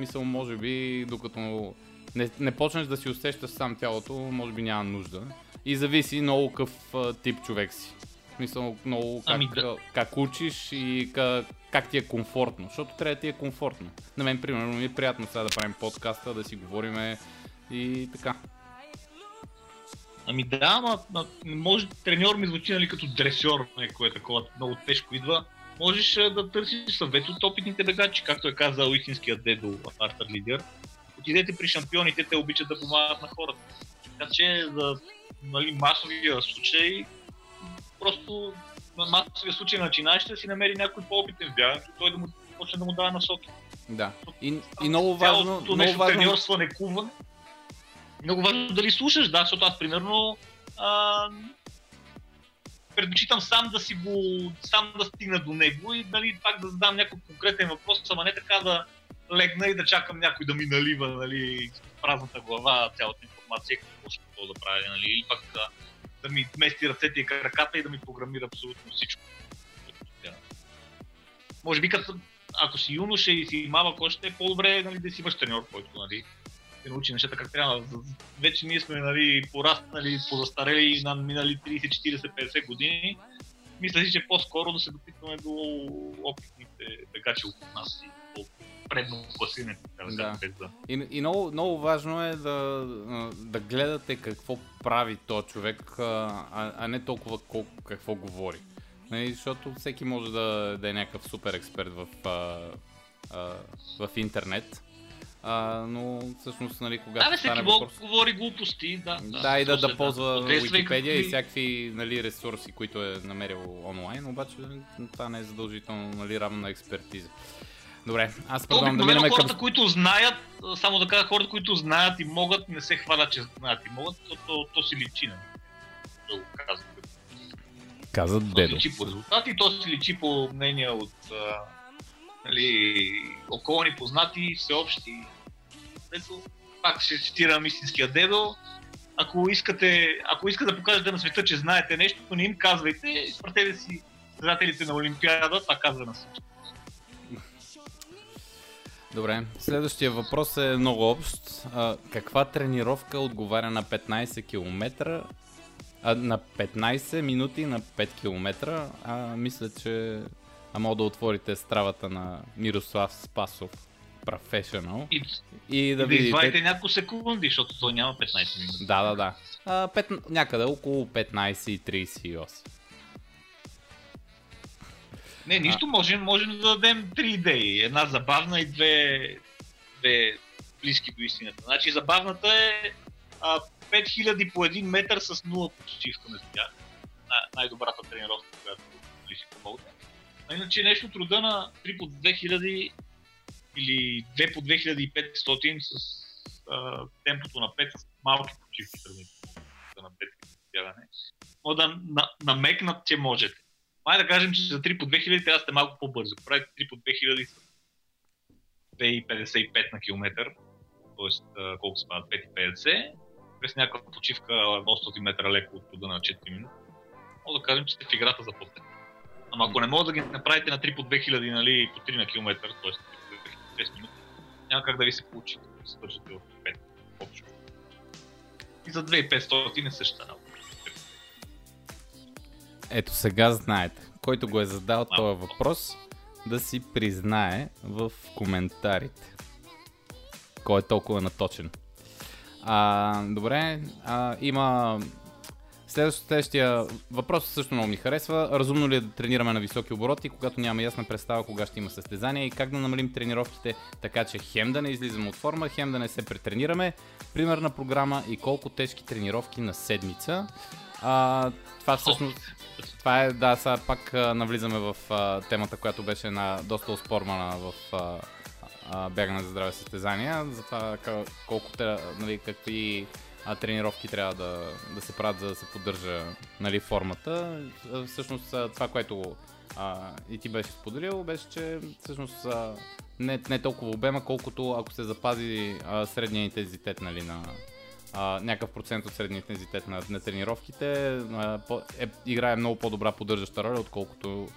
Speaker 3: мисъл, може би, докато не, не почнеш да си усещаш сам тялото, може би няма нужда. И зависи много какъв тип човек си. Смисъл, много как,
Speaker 4: Ами да.
Speaker 3: как учиш и как, как ти е комфортно. Защото трябва да ти е комфортно. На мен, примерно, ми е приятно сега да правим подкаста, да си говориме и така.
Speaker 4: Ами да, ама ама може треньор ми звучи нали, като дресьор, някое такова много тежко идва. Можеш да търсиш съвет от опитните бегачи, както е казал истинският дедо Артър Лидер. Отидете при шампионите, те обичат да помагат на хората. Така че за нали, масовия случай, просто на масовия случай на начинаещия си намери някой по-опитен в бягането той да му почне да му дава насоки.
Speaker 3: Да. И, и много важно,
Speaker 4: Цялото нещо
Speaker 3: важно,
Speaker 4: треньорстване, куване. Много важно дали слушаш, да, защото аз примерно а, предпочитам сам да си го, сам да стигна до него и нали, пак да задам някой конкретен въпрос, ама не така да легна и да чакам някой да ми налива нали, празната глава цялата информация, какво ще какво да правя, нали, и пак а, да ми мести ръцете и краката и да ми програмира абсолютно всичко. Може би като ако си юноша и си малък още, е по-добре нали, да си имаш треньор, който нали, те научи нещата как трябва. Вече ние сме нали, пораснали, позастарели и нам минали 30, 40, 50 години. Мисля си, че по-скоро да се допитваме до опитните бегачи около нас и по-предно класиране, да,
Speaker 3: Да.
Speaker 4: да.
Speaker 3: И, и много, много важно е да, да гледате какво прави то човек, а, а не толкова колко, какво говори. Нали, защото всеки може да, да е някакъв супер експерт в, а, а, в интернет. А, но всъщност, нали, когато
Speaker 4: Да, бе, всеки
Speaker 3: въпрос...
Speaker 4: говори глупости. Да,
Speaker 3: Да, и да,
Speaker 4: после,
Speaker 3: да ползва
Speaker 4: и
Speaker 3: Wikipedia и
Speaker 4: какви-
Speaker 3: всякакви нали, ресурси, които е намерил онлайн, обаче това не е задължително нали, равно на експертиза. Добре, аз предлагам да минем
Speaker 4: хората,
Speaker 3: към...
Speaker 4: които знаят, само да кажа, хората, които знаят и могат, не се хвалят, че знаят и могат, то, то, то си личи. Нали? Да го казвам.
Speaker 3: Казат
Speaker 4: То си личи по резултати, то си личи по мнения от а, нали, околни познати, всеобщи. Ето, пак ще цитирам истинския дедо. Ако искате, ако искате да покажете на света, че знаете нещо, не им казвайте, изпратете си състезателите на Олимпиада, това казва на всички.
Speaker 3: Добре, следващия въпрос е много общ. А, каква тренировка отговаря на 15 км? А, на 15 минути на 5 км? А, мисля, че а мога да отворите стравата на Мирослав Спасов. Professional.
Speaker 4: И,
Speaker 3: И да
Speaker 4: да, да
Speaker 3: видите...
Speaker 4: извадите няколко секунди, защото той няма 15 минути.
Speaker 3: Да, да, да. А, пет... Някъде около 15.38.
Speaker 4: Не, нищо, можем, можем да дадем три идеи. Една забавна и две, две близки до истината. Значи забавната е а, 5000 по 1 метър с 0 почивка тях. Най- най-добрата тренировка, която нали, ще помогне. А иначе нещо от рода на 3 по 2000 или 2 по 2500 с а, темпото на 5 с малки почивки сравнително на 5 бягане. Мога да на, намекнат, че можете. Май да кажем, че за 3 по 2000 трябва да сте малко по-бързо. Правите 3 по 2000 с 2,55 на километър, т.е. колко се падат 5,50, през някаква почивка 800 метра леко от труда на 4 минути. Мога да кажем, че сте в играта за потен. Ама ако не може да ги направите на 3 по 2000, нали, по 3 на километър, т.е. 6 минути, няма как да ви се получи да се свържете в 5 общо. И за 2500 е същата работа.
Speaker 3: Ето сега знаете. Който го е задал този въпрос, да си признае в коментарите. Кой е толкова наточен. А, добре, а, има Следващ- Следващия въпрос също много ми харесва. Разумно ли е да тренираме на високи обороти, когато няма ясна представа кога ще има състезание и как да намалим тренировките, така че хем да не излизаме от форма, хем да не се претренираме. Примерна програма и колко тежки тренировки на седмица. А, това всъщност това е, да, сега пак а, навлизаме в а, темата, която беше на доста оспорвана в а, а, бягане за здраве състезания, за това колко, те- нали, какви а, тренировки трябва да, да се правят, за да се поддържа нали, формата. Всъщност това, което а, и ти беше споделил, беше, че всъщност а, не, не толкова обема, колкото ако се запази а, средния интензитет нали, на, а, някакъв процент от средния интензитет на, на тренировките, а, по, е, играе много по-добра поддържаща роля, отколкото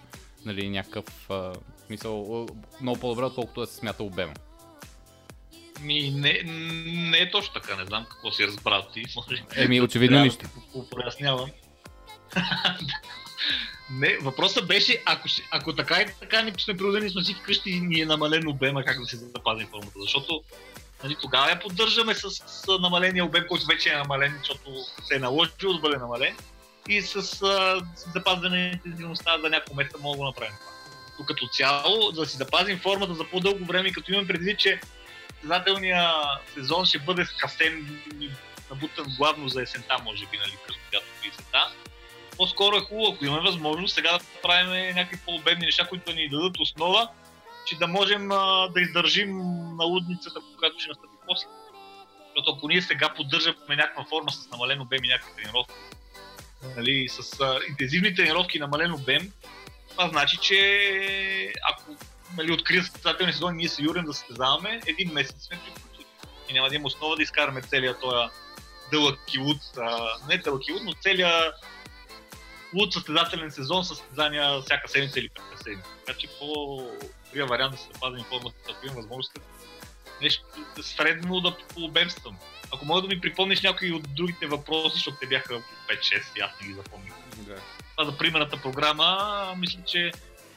Speaker 3: нали, някакъв а, мисъл, много по-добре, отколкото да се смята обема.
Speaker 4: Ми, не, не е точно така, не знам какво си разбрал ти. Може,
Speaker 3: Еми, очевидно нищо.
Speaker 4: прояснявам. *laughs* не, въпросът беше, ако, ако така и така ни сме принудени сме си вкъщи и ни е намален обема, как да се запазим формата. Защото нали, тогава я поддържаме с, с намаления обем, който вече е намален, защото се е наложил да бъде намален. И с, с запазване на интензивността за няколко месеца мога да го направим това. Но като цяло, за да си запазим формата за по-дълго време, като имам предвид, че състезателния сезон ще бъде скъсен и набутан главно за есента, може би, нали, през лятото и есента. По-скоро е хубаво, ако имаме възможност, сега да правим някакви по-обемни неща, които да ни дадат основа, че да можем а, да издържим на лудницата, която ще настъпи после. Защото ако ние сега поддържаме някаква форма с намален обем и някакви тренировки, нали, с а, интензивни тренировки и намален обем, това значи, че ако нали, открият състезателни сезон, ние се юрим да състезаваме, един месец сме. И няма да има основа да изкараме целият този дълъг килут, а, не дълъг килут, но целият луд състезателен сезон, състезания всяка седмица или през седмица. Така че по-добрия вариант да се запазим формата, ако имам възможност, нещо средно да пообемствам. Ако мога да ми припомниш някои от другите въпроси, защото те бяха 5-6 и аз не ги запомних. Това за примерната програма, мисля, че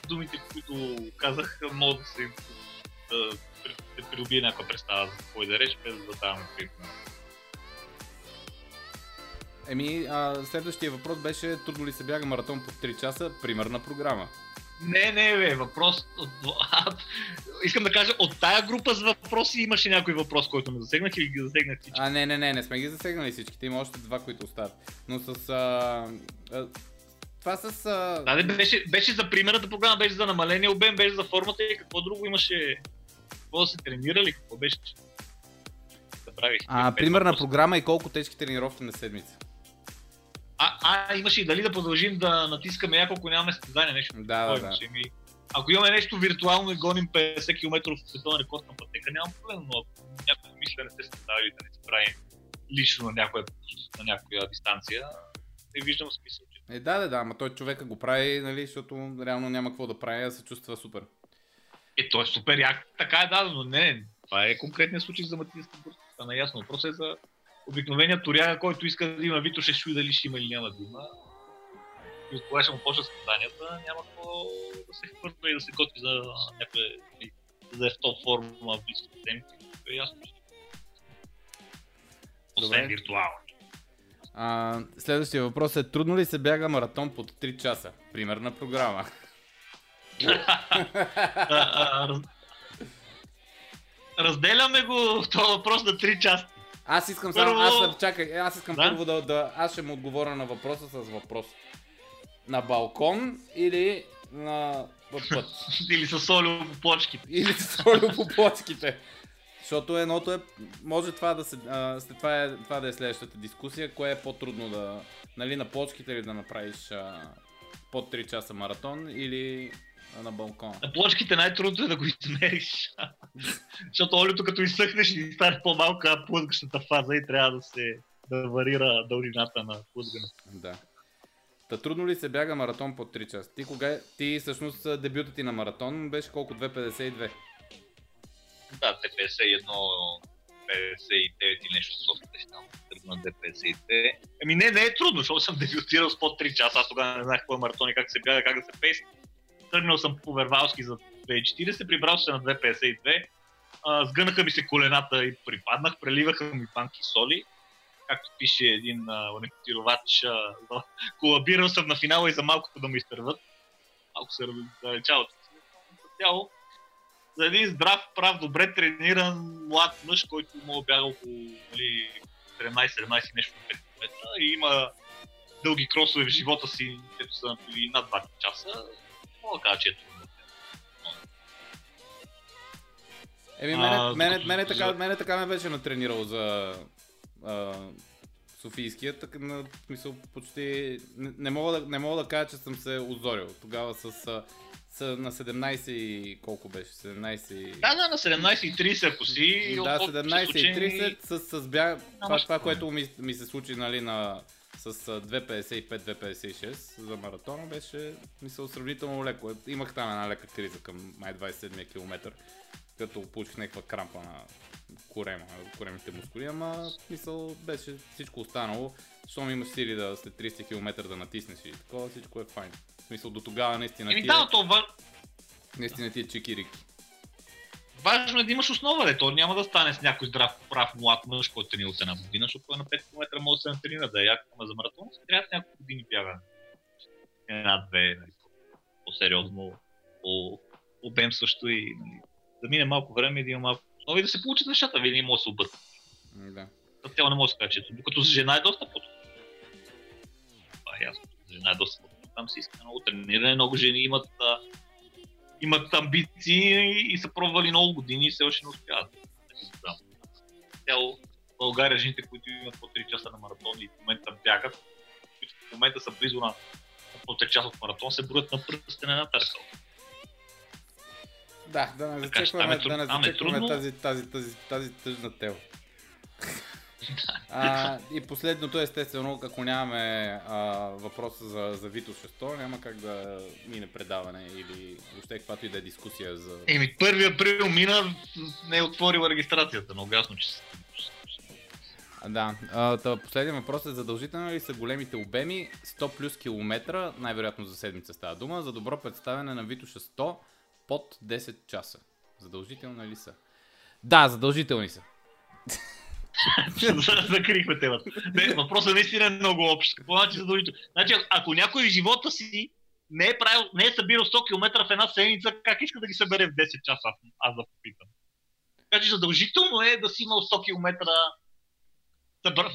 Speaker 4: думите, които казах, могат да се да, да придобие някаква представа за какво и да реч, без да даваме пример.
Speaker 3: Еми, а, следващия въпрос беше трудно ли се бяга маратон по 3 часа, примерна програма.
Speaker 4: Не, не, бе, въпрос. От... а, Искам да кажа, от тая група с въпроси имаше някой въпрос, който не засегнах или ги засегнах всички.
Speaker 3: А, не, не, не, не сме ги засегнали всичките, има още два, които остават. Но с... А, а, това с... А,
Speaker 4: Да, не, беше, беше за примерната програма, беше за намаления обем, беше за формата и какво друго имаше. Какво да се тренирали, какво беше. Забравих.
Speaker 3: а,
Speaker 4: Пет
Speaker 3: примерна
Speaker 4: въпроса.
Speaker 3: програма и колко тежки тренировки на седмица.
Speaker 4: А, а, имаше и дали да продължим да натискаме няколко нямаме състезание, нещо.
Speaker 3: Да, да, да.
Speaker 4: Ми, ако имаме нещо виртуално и гоним 50 км в световен рекорд на пътека, няма проблем, но ако някой мисля не сте съставили да не се прави лично на някоя, на някоя дистанция, не виждам смисъл. Че...
Speaker 3: Е, да, да, да, ама той човека го прави, нали, защото реално няма какво да прави, а се чувства супер.
Speaker 4: Е, то е супер як, така е дадено, не, не, това е конкретният случай за Матиас Бурс. Е ясно. Въпросът е за обикновения туряга, който иска да има Вито, ще чуи дали ще има или няма да има. И от кога ще му почнат състезанията, няма какво да се хвърля и да се готви за някакви да е в топ форма близките седмици. Е ясно. Освен
Speaker 3: Добре.
Speaker 4: виртуално.
Speaker 3: А, следващия въпрос е, трудно ли се бяга маратон под 3 часа? Примерна програма. *laughs*
Speaker 4: Разделяме го този въпрос на три части.
Speaker 3: Аз искам само, аз съм, чакай, аз искам
Speaker 4: Да?
Speaker 3: първо да, да, аз ще му отговоря на въпроса с въпрос. На балкон или на път? *laughs*
Speaker 4: Или с солио по почките.
Speaker 3: Или с солио по плочките. Защото едното е, може това да се, а, след това, е, това да е следващата дискусия, кое е по-трудно да, нали, на плочките или да направиш а, под 3 часа маратон или на балкона.
Speaker 4: На плочките най-трудното е да го измериш. *laughs* Защото олиото като изсъхне ще стане по-малка плъзгащата фаза и трябва да се да варира дължината на плъзгането.
Speaker 3: Да. Та трудно ли се бяга маратон под 3 часа? Ти кога, ти всъщност дебютът ти на маратон беше колко? 2.52?
Speaker 4: Да, те 51, 59 и нещо София беше там. Тръгна на 2.52. Ами не, не е трудно, защото съм дебютирал с под 3 часа. Аз тогава не знаех какво е маратон и как се бяга, как да се пейс. Тръгнал съм по Вервалски за 2.40, прибрал се на 2.52. А, сгънаха ми се колената и припаднах, преливаха ми банки соли. Както пише един ориентировач, колабирал съм на финала и за малкото да ме изтърват. Малко се раздалечава от цяло за един здрав, прав, добре трениран млад мъж, който му бяга около нали, 17-17 нещо на 5 метра и има дълги кросове в живота си, които са над 2 часа, мога да кажа, че е трудно.
Speaker 3: Еми,
Speaker 4: А,
Speaker 3: мене, мене,
Speaker 4: докато-
Speaker 3: мене, така, мене така ме беше натренирал за а, Софийския, така на в смисъл почти... Не, не, мога да, не мога да кажа, че съм се озорил. Тогава с, а, с на 17 и колко беше? 17 и...
Speaker 4: Да, да, на 17.30 ако си...
Speaker 3: Да,
Speaker 4: от- от-
Speaker 3: 17 и
Speaker 4: случайни-
Speaker 3: 30 с, с бяг... Това, това, което ми, ми се случи, нали, на с а, 2.55-2.56 за маратона беше, мисъл, сравнително леко. Имах там една лека криза към май 27 км, като получих някаква крампа на корема, коремите мускули, ама мисъл беше всичко останало. Щом имаш сили да след 30 км да натиснеш и такова, всичко е файн. В смисъл до тогава наистина
Speaker 4: Еми
Speaker 3: ти, е,
Speaker 4: то ва-
Speaker 3: наистина ти е чики-рики.
Speaker 4: Важно е да имаш основа, де. То няма да стане с някой здрав, прав млад мъж, който тренира от една година, защото той на 5 км може да се натренира, да е ама за маратон си трябва няколко години бяга. Една-две, нали, по-сериозно, по обем също и нали, да мине малко време и да има малко основи и да се получат нещата, не може да се обърнат.
Speaker 3: М, Да.
Speaker 4: За цяло не може да се каже, че докато за жена е доста по Това е ясно. За жена е доста по Там се иска много трениране, много жени имат, имат амбиции и са пробвали много години и все още не успяват. Да. Цяло България жените, които имат по 3 часа на маратон и в момента бягат, които в момента са близо на по 3 часа от маратон, се броят на пръстите на едната ръка.
Speaker 3: Да, да не
Speaker 4: е
Speaker 3: зачекваме, да не
Speaker 4: е
Speaker 3: зачекваме
Speaker 4: трудно.
Speaker 3: тази, тази, тази, тази тъжна тема. А, и последното естествено, ако нямаме а, въпроса за, за Вито 6, няма как да мине предаване или въобще каквато и да е дискусия за...
Speaker 4: Еми, 1 април мина, не е отворила регистрацията, много ясно, че се-
Speaker 3: Да, а, та, последният въпрос е задължително ли са големите обеми 100 плюс километра, най-вероятно за седмица става дума, за добро представяне на Витоша 100 под 10 часа. Задължително ли са? Да, задължителни са. *laughs*
Speaker 4: Закрихме темата. Не, въпросът наистина е много общ. Какво значи задължително? Значи, ако някой в живота си не е, правил, не е събирал 100 км в една седмица, как иска да ги събере в 10 часа? Аз, аз да попитам. Така че задължително е да си имал 100 км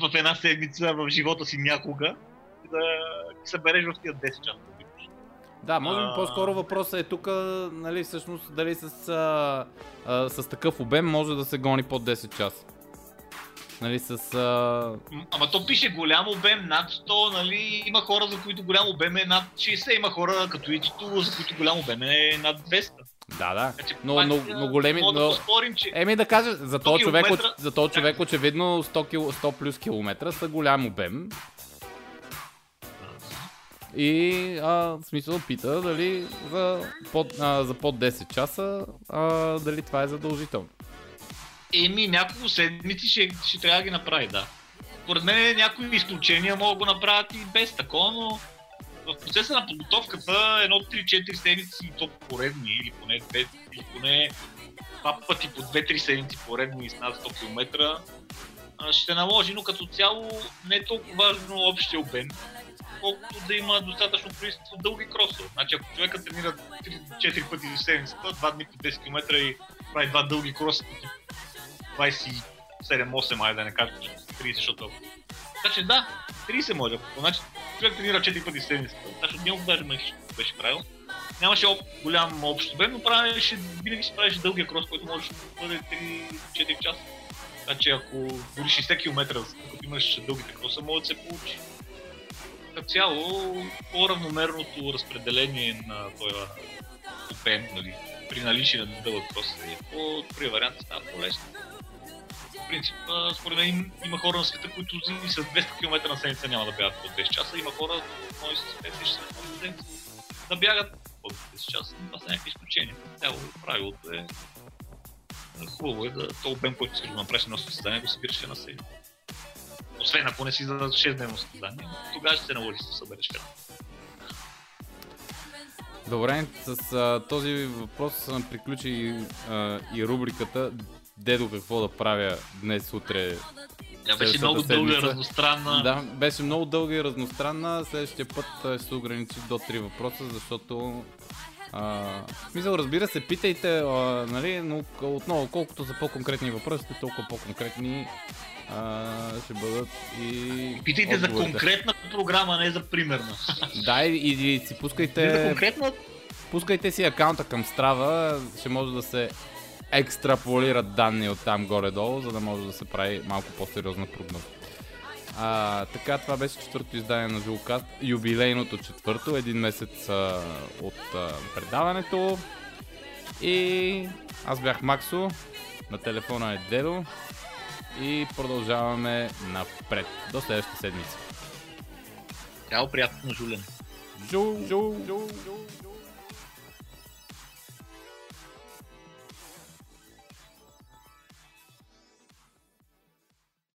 Speaker 4: в една седмица в живота си някога да ги събереш в тия 10 часа.
Speaker 3: Да, може би по-скоро въпросът е тук, нали, всъщност, дали с, а, а, с такъв обем може да се гони под 10 часа. Нали, с... А...
Speaker 4: Ама то пише голям обем над 100, нали? Има хора, за които голям обем е над 60, има хора като и Тито, за които голям обем е над 200.
Speaker 3: Да, да.
Speaker 4: Значи,
Speaker 3: Но,
Speaker 4: пак,
Speaker 3: но, но големи...
Speaker 4: Да
Speaker 3: Но...
Speaker 4: поспорим, че
Speaker 3: Еми да кажа, за този човек,
Speaker 4: километра-
Speaker 3: за този човек очевидно 100, кил, 100 плюс километра са голям обем. И а, в смисъл пита дали за под, а, за под 10 часа а, дали това е задължително.
Speaker 4: Еми няколко седмици ще, ще трябва да ги направи, да. Поред мен някои изключения могат да го направят и без такова, но в процеса на подготовката едно 3-4 седмици, то поредни или поне 2 или поне два пъти по 2-3 седмици поредни с над 100 км, ще наложи, но като цяло не е толкова важно общия обем, колкото да има достатъчно количество дълги кросове. Значи ако човека тренира 4 пъти в седмицата, 2 дни по 10 км и прави два дълги кроса, 27-8, айде да не кажа 30, защото... Значи да, 30 може. Значи човек тренира 4 пъти в седмицата. Значи от него даже ме беше правил. Нямаше об, голям общ обем, но правеше, винаги си правеше дългия крос, който може да бъде 3-4 часа. Значи ако дори 60 км, като имаш дългите кроса, може да се получи. Като цяло, по-равномерното разпределение на този обем, нали, при наличие на дълъг крос, е по-добрия вариант става по-лесно. В принцип, според мен има хора на света, които и с 200 км на седмица няма да бягат по 10 часа. Има хора, които с 50 на седмица да бягат по 10 часа, това са някакви изключения. Цяло правилото е хубаво е да то обем, който си го направиш на състезание, го събираш на седмица. Освен ако не си за 6 дневно състезание, тогава ще се наложи да се събереш храна.
Speaker 3: Добре, с а, този въпрос а, приключи а, и рубриката Дедо какво да правя днес, утре.
Speaker 4: Тя беше много дълга,
Speaker 3: седмица.
Speaker 4: разностранна.
Speaker 3: Да, беше много дълга и разностранна. Следващия път ще се ограничи до три въпроса, защото а, в смисъл, разбира се, питайте, а, нали, но отново, колкото са по-конкретни въпросите, толкова по-конкретни а, ще бъдат и
Speaker 4: Питайте за конкретна програма, не за примерна.
Speaker 3: Да, и, и, си
Speaker 4: За
Speaker 3: пускайте
Speaker 4: конкретна
Speaker 3: Пускайте си акаунта към Strava, ще може да се екстраполират данни от там горе-долу, за да може да се прави малко по-сериозна прогноза. А, така, това беше четвърто издание на Жулкаст, юбилейното четвърто, един месец а, от а, предаването. И аз бях Максо, на телефона е Дедо и продължаваме напред. До следващата седмица.
Speaker 4: Цяло приятно Жулен.
Speaker 3: Жу, жу, жу, жу, жу.